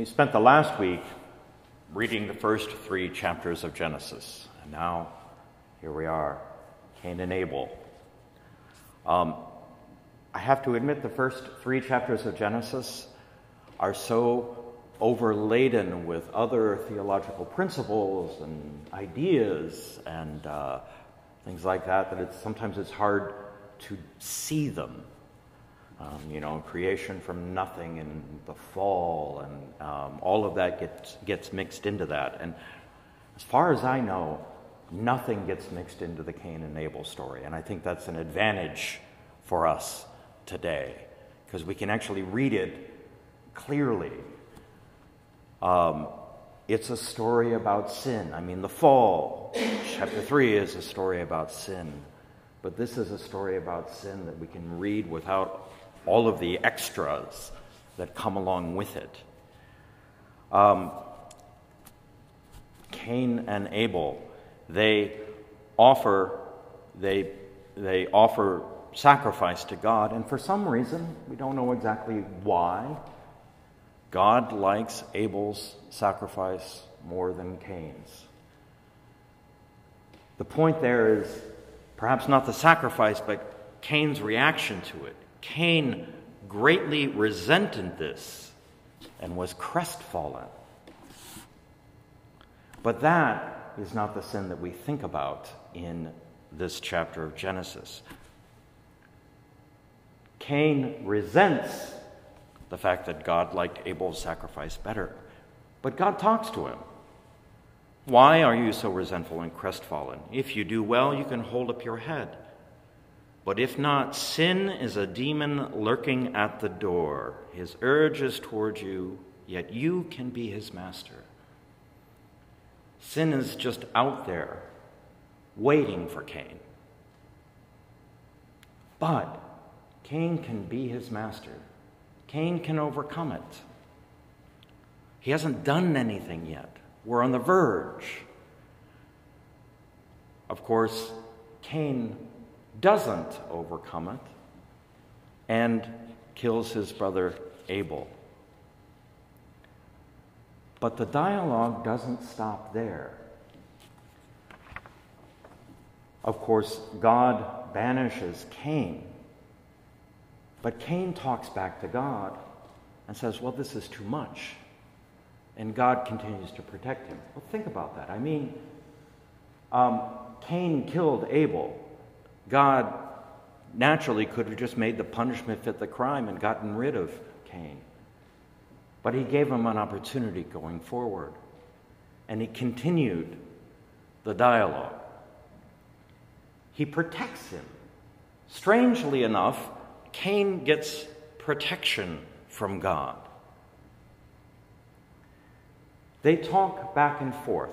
We spent the last week reading the first three chapters of Genesis, and now here we are, Cain and Abel. Um, I have to admit, the first three chapters of Genesis are so overladen with other theological principles and ideas and uh, things like that that it's, sometimes it's hard to see them. Um, you know, creation from nothing and the fall and um, all of that gets, gets mixed into that. And as far as I know, nothing gets mixed into the Cain and Abel story. And I think that's an advantage for us today because we can actually read it clearly. Um, it's a story about sin. I mean, the fall, chapter 3, is a story about sin. But this is a story about sin that we can read without all of the extras that come along with it. Um, Cain and Abel, they offer, they, they offer sacrifice to God, and for some reason, we don't know exactly why, God likes Abel's sacrifice more than Cain's. The point there is perhaps not the sacrifice, but Cain's reaction to it. Cain greatly resented this and was crestfallen. But that is not the sin that we think about in this chapter of Genesis. Cain resents the fact that God liked Abel's sacrifice better. But God talks to him. Why are you so resentful and crestfallen? If you do well, you can hold up your head. But if not, sin is a demon lurking at the door. His urge is toward you, yet you can be his master. Sin is just out there, waiting for Cain. But Cain can be his master. Cain can overcome it. He hasn't done anything yet. We're on the verge. Of course, Cain doesn't overcome it and kills his brother Abel. But the dialogue doesn't stop there. Of course, God banishes Cain. But Cain talks back to God and says, Well, this is too much. And God continues to protect him. Well, think about that. I mean, um, Cain killed Abel. God naturally could have just made the punishment fit the crime and gotten rid of Cain. But he gave him an opportunity going forward. And he continued the dialogue. He protects him. Strangely enough, Cain gets protection from God. They talk back and forth.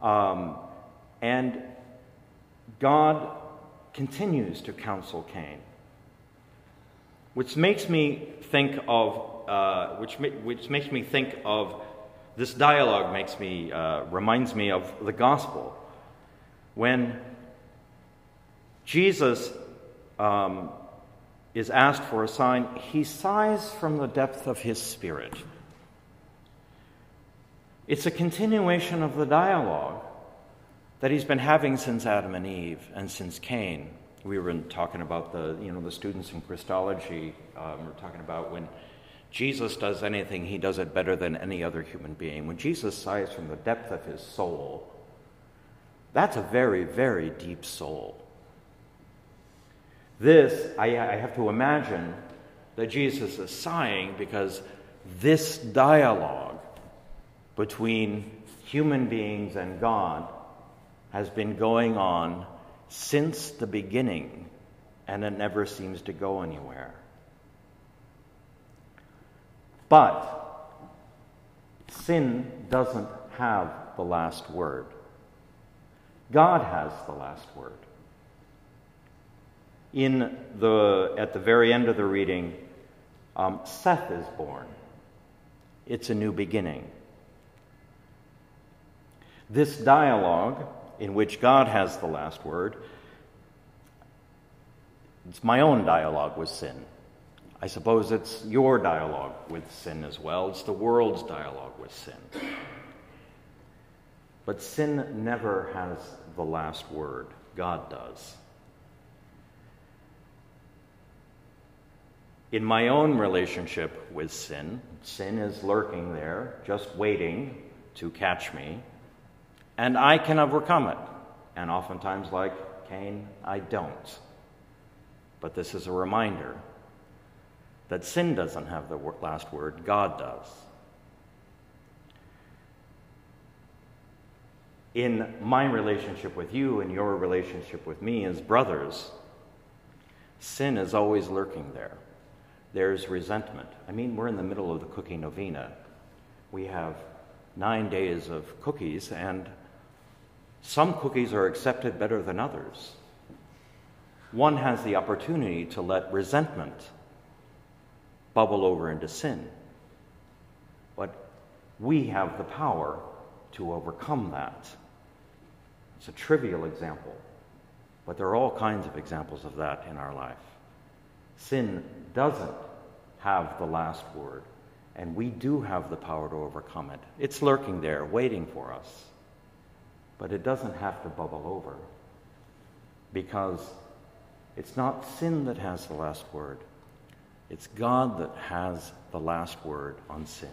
Um, and God continues to counsel Cain, which makes me think of, uh, which, which makes me think of this dialogue makes me, uh, reminds me of the gospel. When Jesus um, is asked for a sign, he sighs from the depth of his spirit. It's a continuation of the dialogue that he's been having since Adam and Eve and since Cain. We were talking about the, you know, the students in Christology. Um, we're talking about when Jesus does anything, he does it better than any other human being. When Jesus sighs from the depth of his soul, that's a very, very deep soul. This, I, I have to imagine that Jesus is sighing because this dialogue between human beings and God has been going on since the beginning, and it never seems to go anywhere. But sin doesn't have the last word. God has the last word. In the, at the very end of the reading, um, Seth is born. It's a new beginning. This dialogue in which God has the last word. It's my own dialogue with sin. I suppose it's your dialogue with sin as well. It's the world's dialogue with sin. But sin never has the last word, God does. In my own relationship with sin, sin is lurking there, just waiting to catch me, and I can overcome it. And oftentimes, like Cain, I don't. But this is a reminder that sin doesn't have the last word, God does. In my relationship with you and your relationship with me as brothers, sin is always lurking there. There's resentment. I mean, we're in the middle of the cookie novena. We have nine days of cookies, and some cookies are accepted better than others. One has the opportunity to let resentment bubble over into sin. But we have the power to overcome that. It's a trivial example, but there are all kinds of examples of that in our life. Sin doesn't have the last word, and we do have the power to overcome it. It's lurking there, waiting for us. But it doesn't have to bubble over because it's not sin that has the last word, it's God that has the last word on sin.